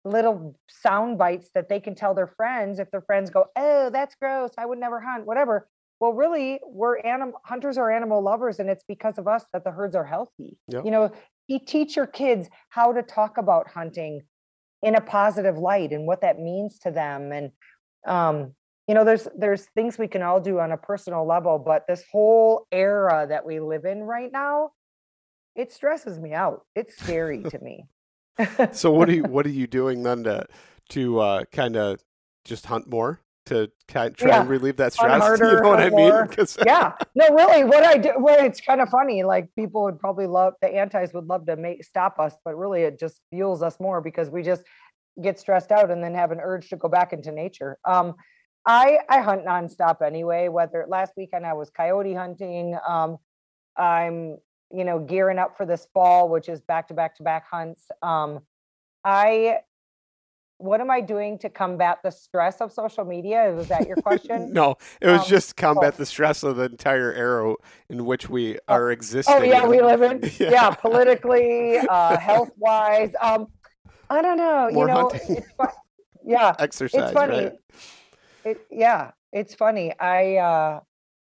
little sound bites that they can tell their friends. If their friends go oh that's gross. I would never hunt whatever. Well really we're animal hunters are animal lovers and it's because of us that the herds are healthy. Yep. you know you teach your kids how to talk about hunting in a positive light and what that means to them and um, you know there's there's things we can all do on a personal level but this whole era that we live in right now it stresses me out. It's scary to me. [laughs] So what are you [laughs] what are you doing then to to uh, kind of just hunt more to try yeah. and relieve that stress [laughs] harder, you know what i mean [laughs] yeah no really what i do well it's kind of funny like people would probably love the antis would love to make stop us but really it just fuels us more because we just get stressed out and then have an urge to go back into nature um I I hunt nonstop anyway. Whether last weekend I was coyote hunting, um, I'm you know gearing up for this fall, which is back to back to back hunts. Um, I what am I doing to combat the stress of social media? Was that your question? [laughs] no, it was um, just combat oh. the stress of the entire era in which we oh, are existing. Oh yeah, we live in [laughs] yeah, yeah politically, uh, health wise. Um, I don't know. More you know, hunting. it's fun. yeah, [laughs] exercise. It's funny. Right? It, yeah, it's funny. I uh,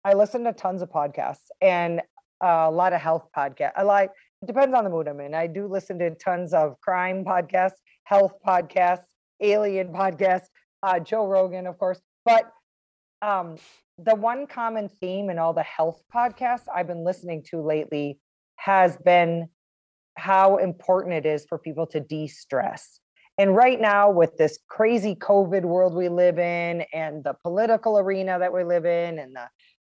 I listen to tons of podcasts and uh, a lot of health podcasts. I like. It depends on the mood I'm in. I do listen to tons of crime podcasts, health podcasts, alien podcast, uh, Joe Rogan, of course. But um, the one common theme in all the health podcasts I've been listening to lately has been how important it is for people to de-stress and right now, with this crazy COVID world we live in and the political arena that we live in, and the,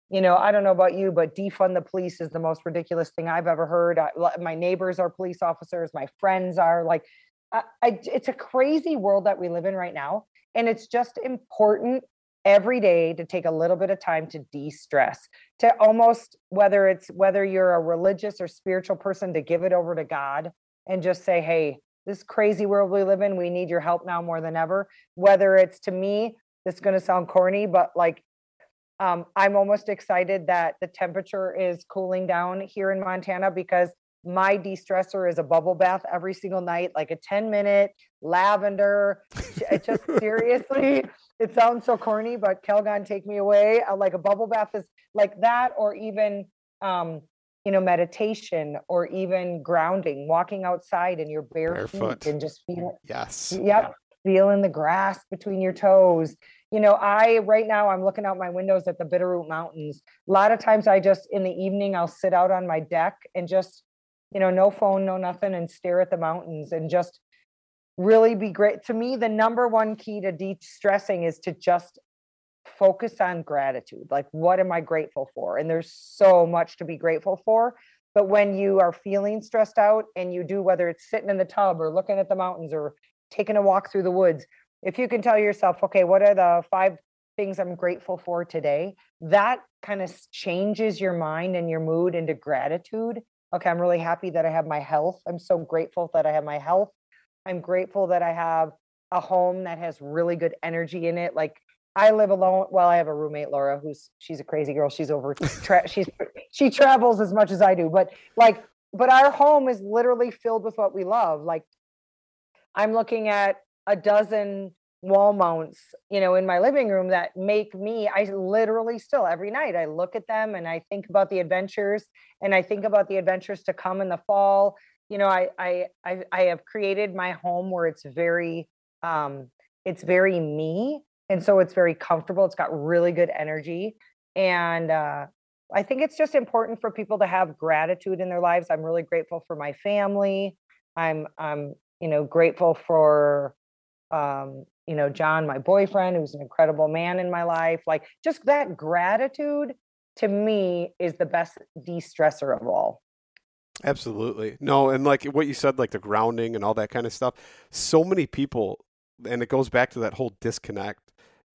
you know, I don't know about you, but defund the police is the most ridiculous thing I've ever heard. I, my neighbors are police officers, my friends are like, I, I, it's a crazy world that we live in right now. And it's just important every day to take a little bit of time to de-stress to almost whether it's whether you're a religious or spiritual person to give it over to god and just say hey this crazy world we live in we need your help now more than ever whether it's to me this is going to sound corny but like um, i'm almost excited that the temperature is cooling down here in montana because my de-stressor is a bubble bath every single night like a 10 minute lavender it just [laughs] seriously it sounds so corny but Calgon take me away uh, like a bubble bath is like that or even um, you know, meditation or even grounding, walking outside in your bare Barefoot. feet and just feel yes. Yep. Yeah. Feeling the grass between your toes. You know, I right now I'm looking out my windows at the Bitterroot Mountains. A lot of times I just in the evening I'll sit out on my deck and just, you know, no phone, no nothing, and stare at the mountains and just really be great. To me, the number one key to de-stressing is to just focus on gratitude. Like, what am I grateful for? And there's so much to be grateful for. But when you are feeling stressed out and you do, whether it's sitting in the tub or looking at the mountains or taking a walk through the woods, if you can tell yourself, okay, what are the five things I'm grateful for today? That kind of changes your mind and your mood into gratitude. Okay, I'm really happy that I have my health. I'm so grateful that I have my health. I'm grateful that I have a home that has really good energy in it. Like I live alone. Well, I have a roommate, Laura, who's she's a crazy girl. She's over. [laughs] Tra- she's she travels as much as I do, but like, but our home is literally filled with what we love. Like, I'm looking at a dozen wall mounts, you know, in my living room that make me. I literally still every night I look at them and I think about the adventures, and I think about the adventures to come in the fall. You know, I I I, I have created my home where it's very um, it's very me and so it's very comfortable it's got really good energy and uh, i think it's just important for people to have gratitude in their lives i'm really grateful for my family i'm i'm you know grateful for um, you know john my boyfriend who's an incredible man in my life like just that gratitude to me is the best de-stressor of all Absolutely. No, and like what you said, like the grounding and all that kind of stuff. So many people, and it goes back to that whole disconnect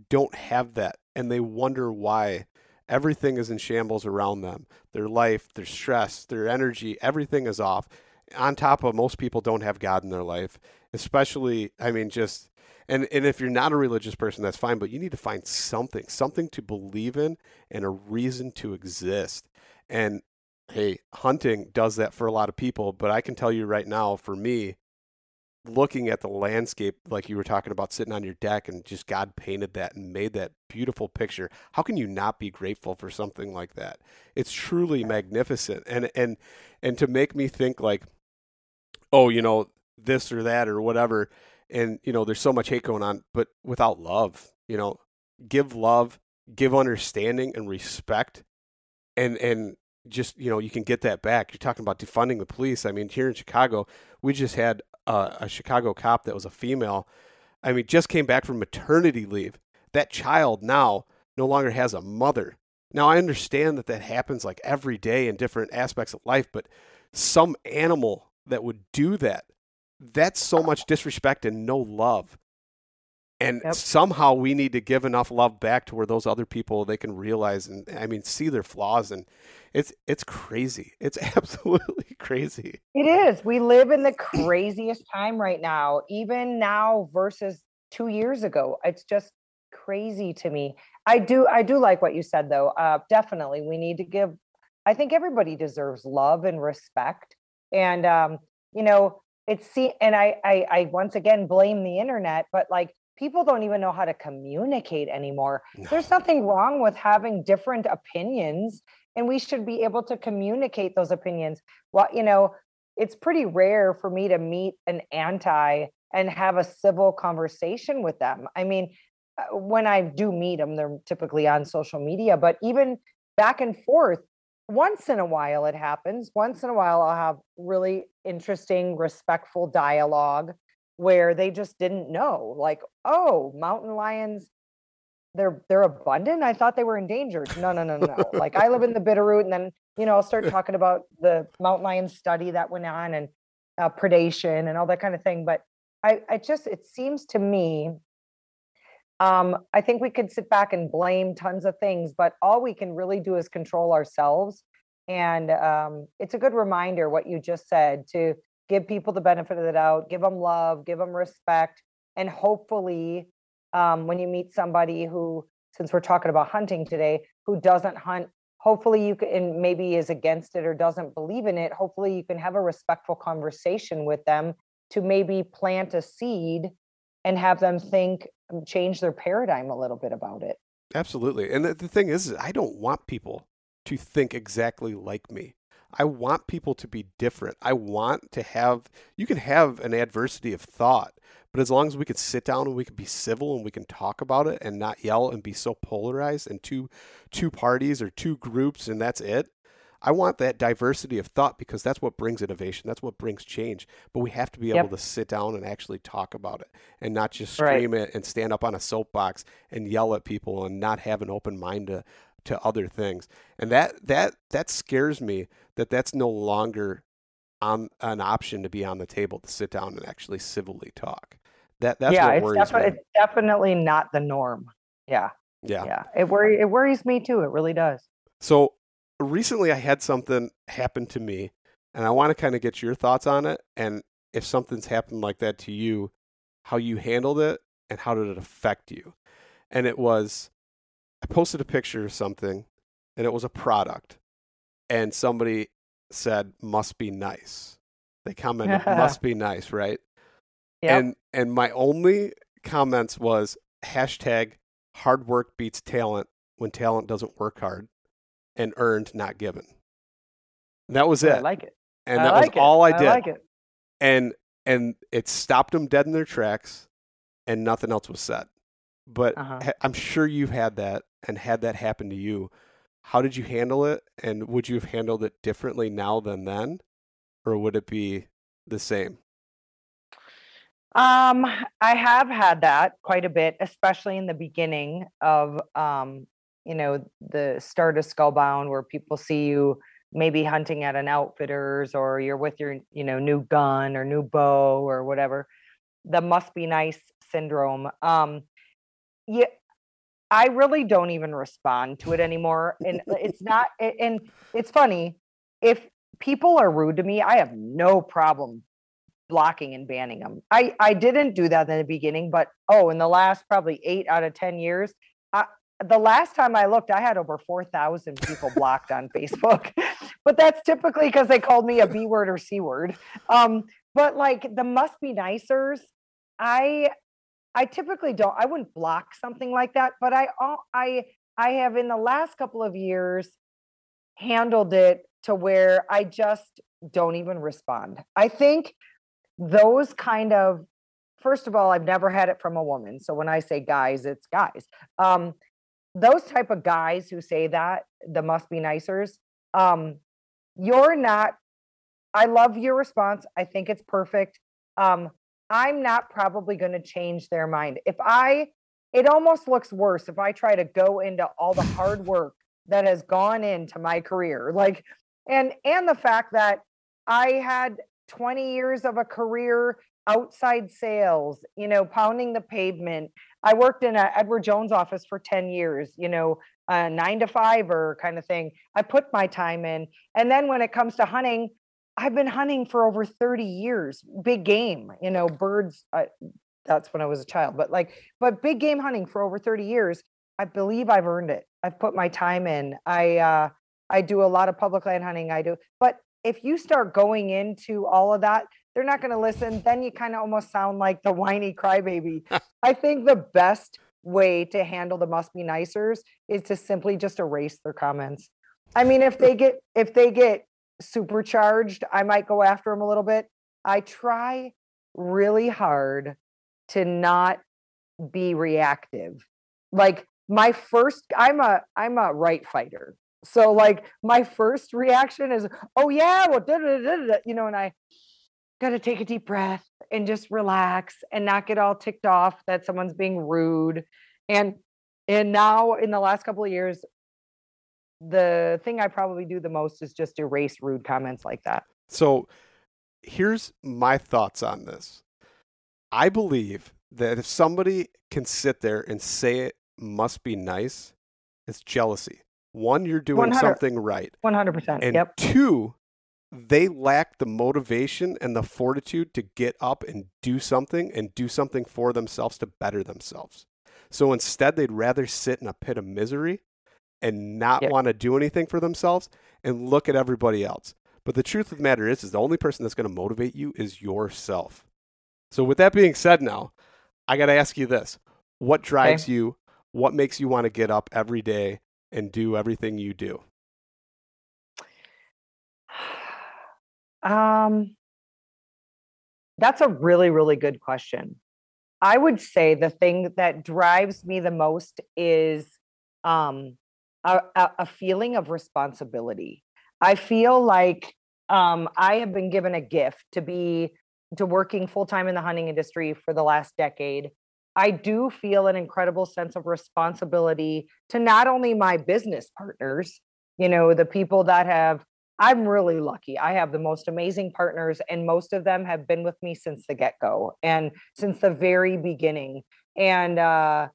don't have that and they wonder why everything is in shambles around them. Their life, their stress, their energy, everything is off. On top of most people don't have God in their life, especially I mean just and and if you're not a religious person that's fine, but you need to find something, something to believe in and a reason to exist. And hey, hunting does that for a lot of people, but I can tell you right now for me, looking at the landscape like you were talking about sitting on your deck and just God painted that and made that beautiful picture. How can you not be grateful for something like that? It's truly magnificent. And and and to make me think like oh, you know, this or that or whatever and you know, there's so much hate going on, but without love, you know, give love, give understanding and respect and and just you know you can get that back you're talking about defunding the police i mean here in chicago we just had uh, a Chicago cop that was a female. I mean, just came back from maternity leave. That child now no longer has a mother. Now, I understand that that happens like every day in different aspects of life, but some animal that would do that, that's so much disrespect and no love. And yep. somehow we need to give enough love back to where those other people they can realize and I mean see their flaws and it's it's crazy. [laughs] It's absolutely crazy. It is. We live in the craziest time right now, even now versus 2 years ago. It's just crazy to me. I do I do like what you said though. Uh definitely we need to give I think everybody deserves love and respect. And um you know, it's see and I I I once again blame the internet, but like people don't even know how to communicate anymore. No. There's nothing wrong with having different opinions and we should be able to communicate those opinions. Well, you know, it's pretty rare for me to meet an anti and have a civil conversation with them. I mean, uh, when I do meet them, they're typically on social media, but even back and forth, once in a while it happens. Once in a while, I'll have really interesting, respectful dialogue where they just didn't know, like, oh, mountain lions they're they're abundant. I thought they were endangered. No, no, no, no. like I live in the Bitterroot, and then you know I'll start [laughs] talking about the mountain lion study that went on and uh, predation and all that kind of thing. But I, I just it seems to me, um, I think we could sit back and blame tons of things, but all we can really do is control ourselves. And um, it's a good reminder what you just said to give people the benefit of the doubt, give them love, give them respect, and hopefully um, when you meet somebody who, since we're talking about hunting today, who doesn't hunt, hopefully you can, and maybe is against it or doesn't believe in it, hopefully you can have a respectful conversation with them to maybe plant a seed and have them think, change their paradigm a little bit about it. Absolutely. And the, the thing is, I don't want people to think exactly like me. I want people to be different. I want to have, you can have an adversity of thought, but as long as we could sit down and we can be civil and we can talk about it and not yell and be so polarized and two two parties or two groups and that's it. I want that diversity of thought because that's what brings innovation. That's what brings change. But we have to be yep. able to sit down and actually talk about it and not just scream right. it and stand up on a soapbox and yell at people and not have an open mind to to other things. And that that that scares me that that's no longer on an option to be on the table to sit down and actually civilly talk. That that's yeah, what it's worries defi- me. It's definitely not the norm. Yeah. Yeah. Yeah. It worry it worries me too. It really does. So recently I had something happen to me and I want to kind of get your thoughts on it and if something's happened like that to you, how you handled it and how did it affect you. and it was I posted a picture of something, and it was a product, and somebody said must be nice. They commented must [laughs] be nice, right? Yep. And and my only comments was hashtag hard work beats talent when talent doesn't work hard and earned not given. That was it. I like it. and I that like was it. all I did. I like it. And and it stopped them dead in their tracks and nothing else was said. But Uh-huh. I'm sure you've had that and had that happen to you. How did you handle it? And would you have handled it differently now than then? Or would it be the same? Um, I have had that quite a bit, especially in the beginning of um, you know, the start of Skullbound where people see you maybe hunting at an outfitters or you're with your, you know, new gun or new bow or whatever. The must be nice syndrome. Um yeah, I really don't even respond to it anymore. And it's not [laughs] and it's funny. If people are rude to me, I have no problem blocking and banning them. I I didn't do that in the beginning, but oh, in the last probably 8 out of 10 years, the last time I looked, I had over 4,000 people blocked on Facebook. [laughs] But that's typically because they called me a B word or C word. Um, but like the must be nicers, I I typically don't. I wouldn't block something like that, but I I I have in the last couple of years handled it to where I just don't even respond. I think those kind of first of all, I've never had it from a woman. So when I say guys, it's guys. Um, those type of guys who say that the must be nicers, um, you're not. I love your response. I think it's perfect. Um, I'm not probably going to change their mind. If I, it almost looks worse if I try to go into all the hard work that has gone into my career, like, and and the fact that I had 20 years of a career outside sales, you know, pounding the pavement. I worked in a Edward Jones office for 10 years, you know, a nine to five or kind of thing. I put my time in. And then when it comes to hunting, I've been hunting for over 30 years, big game, you know, birds. I, that's when I was a child, but like, but big game hunting for over 30 years. I believe I've earned it. I've put my time in. I, uh, I do a lot of public land hunting. I do, but if you start going into all of that, they're not going to listen. Then you kind of almost sound like the whiny crybaby. [laughs] I think the best way to handle the must be nicers is to simply just erase their comments. I mean, if they get if they get supercharged, I might go after them a little bit. I try really hard to not be reactive. Like my first I'm a I'm a right fighter. So like my first reaction is, "Oh yeah, well da, da, da, da," you know, and I got to take a deep breath and just relax and not get all ticked off that someone's being rude. And and now in the last couple of years the thing I probably do the most is just erase rude comments like that. So here's my thoughts on this. I believe that if somebody can sit there and say it must be nice, it's jealousy. One, you're doing something right. 100%. And yep. two, they lack the motivation and the fortitude to get up and do something and do something for themselves to better themselves. So instead, they'd rather sit in a pit of misery and not Yep. want to do anything for themselves and look at everybody else. But the truth of the matter is, is the only person that's going to motivate you is yourself. So with that being said, now I got to ask you this: What drives you? What makes you want to get up every day and do everything you do? Um, that's a really, really good question. I would say the thing that drives me the most is um, a, a, feeling of responsibility. I feel like um, I have been given a gift to be to working full time in the hunting industry for the last decade. I do feel an incredible sense of responsibility to not only my business partners, you know, the people that have I'm really lucky. I have the most amazing partners, and most of them have been with me since the get go and since the very beginning. And uh,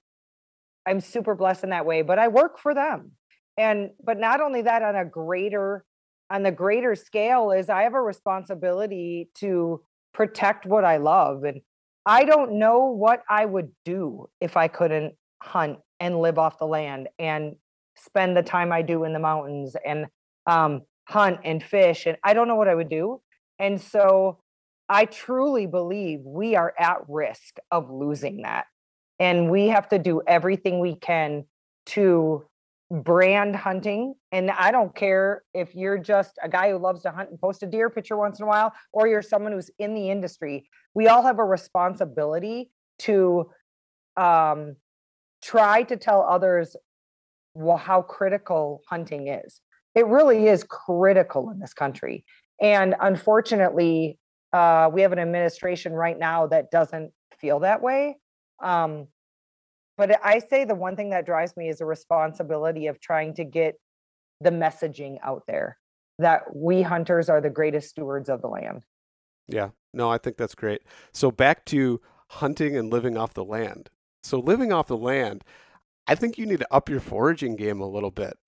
I'm super blessed in that way. But I work for them, and but not only that, on a greater on the greater scale is I have a responsibility to protect what I love, and I don't know what I would do if I couldn't hunt and live off the land and spend the time I do in the mountains and um, hunt and fish. And I don't know what I would do. And so I truly believe we are at risk of losing that. And we have to do everything we can to brand hunting. And I don't care if you're just a guy who loves to hunt and post a deer picture once in a while, or you're someone who's in the industry. We all have a responsibility to um, try to tell others well, how critical hunting is. It really is critical in this country. And unfortunately, uh, we have an administration right now that doesn't feel that way. Um, but I say the one thing that drives me is the responsibility of trying to get the messaging out there that we hunters are the greatest stewards of the land. Yeah, no, I think that's great. So back to hunting and living off the land. So living off the land, I think you need to up your foraging game a little bit.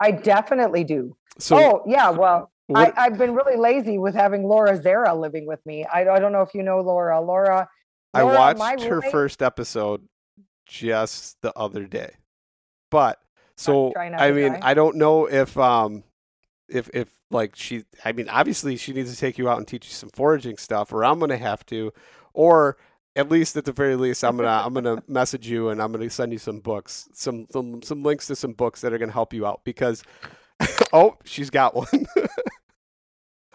I definitely do. So oh yeah, well, what- I, I've been really lazy with having Laura Zara living with me. I, I don't know if you know Laura. Laura, I Laura, my watched her roommate- first episode just the other day. But so I mean, die. I don't know if um if if like she I mean, obviously she needs to take you out and teach you some foraging stuff or I'm going to have to or at least at the very least I'm to I'm to [laughs] message you and I'm to send you some books, some some some links to some books that are to help you out because [laughs] oh, she's got one. [laughs]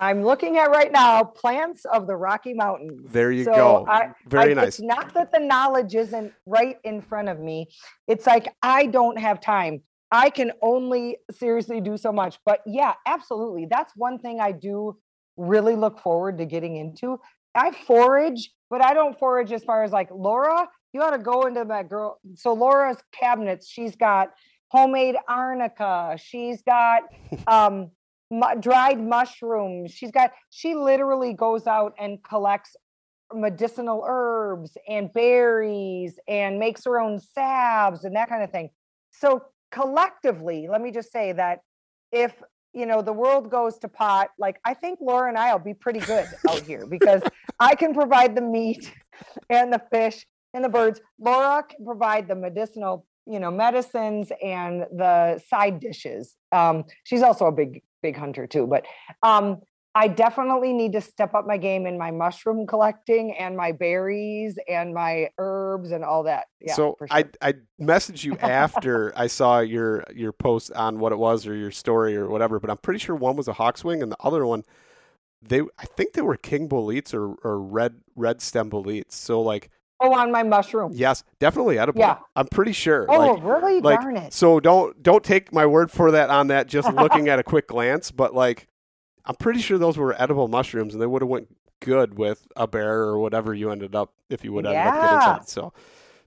I'm looking at right now plants of the Rocky Mountains. there you So go. I- very I- nice. It's not that the knowledge isn't right in front of me. It's like I don't have time. I can only seriously do so much. But yeah, absolutely. That's one thing I do really look forward to getting into. I forage, but I don't forage as far as like Laura, you ought to go into that girl. So Laura's cabinets, she's got homemade arnica, she's got [laughs] um mu- dried mushrooms. She's got she literally goes out and collects medicinal herbs and berries and makes her own salves and that kind of thing. So collectively, let me just say that if you know the world goes to pot, like I think Laura and I'll be pretty good out here because I can provide the meat [laughs] and the fish and the birds. Laura can provide the medicinal, you know, medicines and the side dishes. Um, she's also a big, big hunter too. But um, I definitely need to step up my game in my mushroom collecting and my berries and my herbs and all that. Yeah, so sure. I I messaged you after [laughs] I saw your your post on what it was or your story or whatever, but I'm pretty sure one was a hawk's wing and the other one they I think they were king boletes or or red red stem boletes. So like oh, on my mushroom. yes, definitely edible. Yeah. I'm pretty sure. Oh, like, really? like Darn it. so don't don't take my word for that on that just looking at a quick glance, but like I'm pretty sure those were edible mushrooms and they would have went good with a bear or whatever you ended up if you would end up getting Yeah. some. So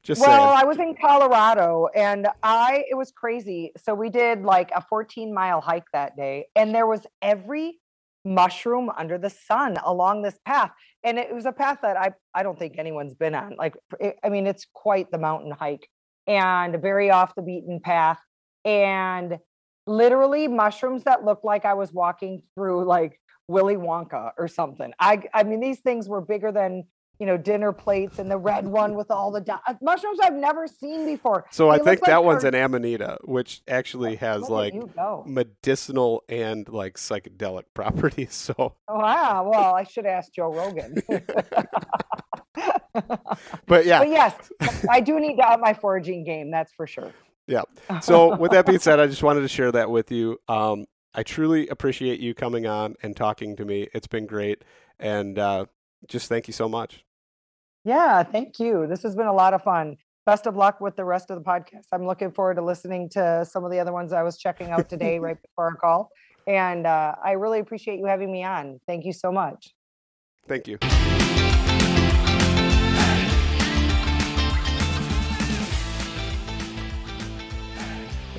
just well, saying. I was in Colorado and I it was crazy. So we did like a 14 mile hike that day, and there was every mushroom under the sun along this path. And it was a path that I I don't think anyone's been on. Like it, I mean, it's quite the mountain hike and very off the beaten path. And literally mushrooms that looked like I was walking through like Willy Wonka or something. I I mean, these things were bigger than you know dinner plates and the red one with all the uh, mushrooms I've never seen before. So I They look think like that one's an amanita, which actually has like medicinal and like psychedelic [laughs] properties. So, wow. Well, I should ask Joe Rogan. [laughs] but yeah, But yes, I do need to up my foraging game. That's for sure. Yeah. [laughs] So with that being said, I just wanted to share that with you. Um, I truly appreciate you coming on and talking to me. It's been great, and uh, just thank you so much. Yeah, thank you. This has been a lot of fun. Best of luck with the rest of the podcast. I'm looking forward to listening to some of the other ones I was checking out today right [laughs] before our call. And uh, I really appreciate you having me on. Thank you so much. Thank you.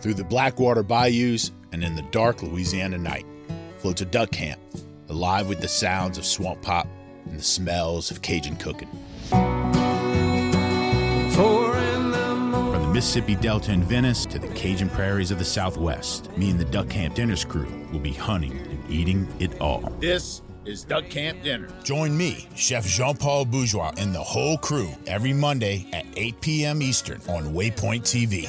Through the Blackwater bayous and in the dark Louisiana night floats a duck camp, alive with the sounds of swamp pop and the smells of Cajun cooking. From the Mississippi Delta in Venice to the Cajun prairies of the Southwest, me and the Duck Camp Dinners crew will be hunting and eating it all. This is Duck Camp Dinner. Join me, Chef Jean Paul Bourgeois, and the whole crew every Monday at 8 p.m. Eastern on Waypoint TV.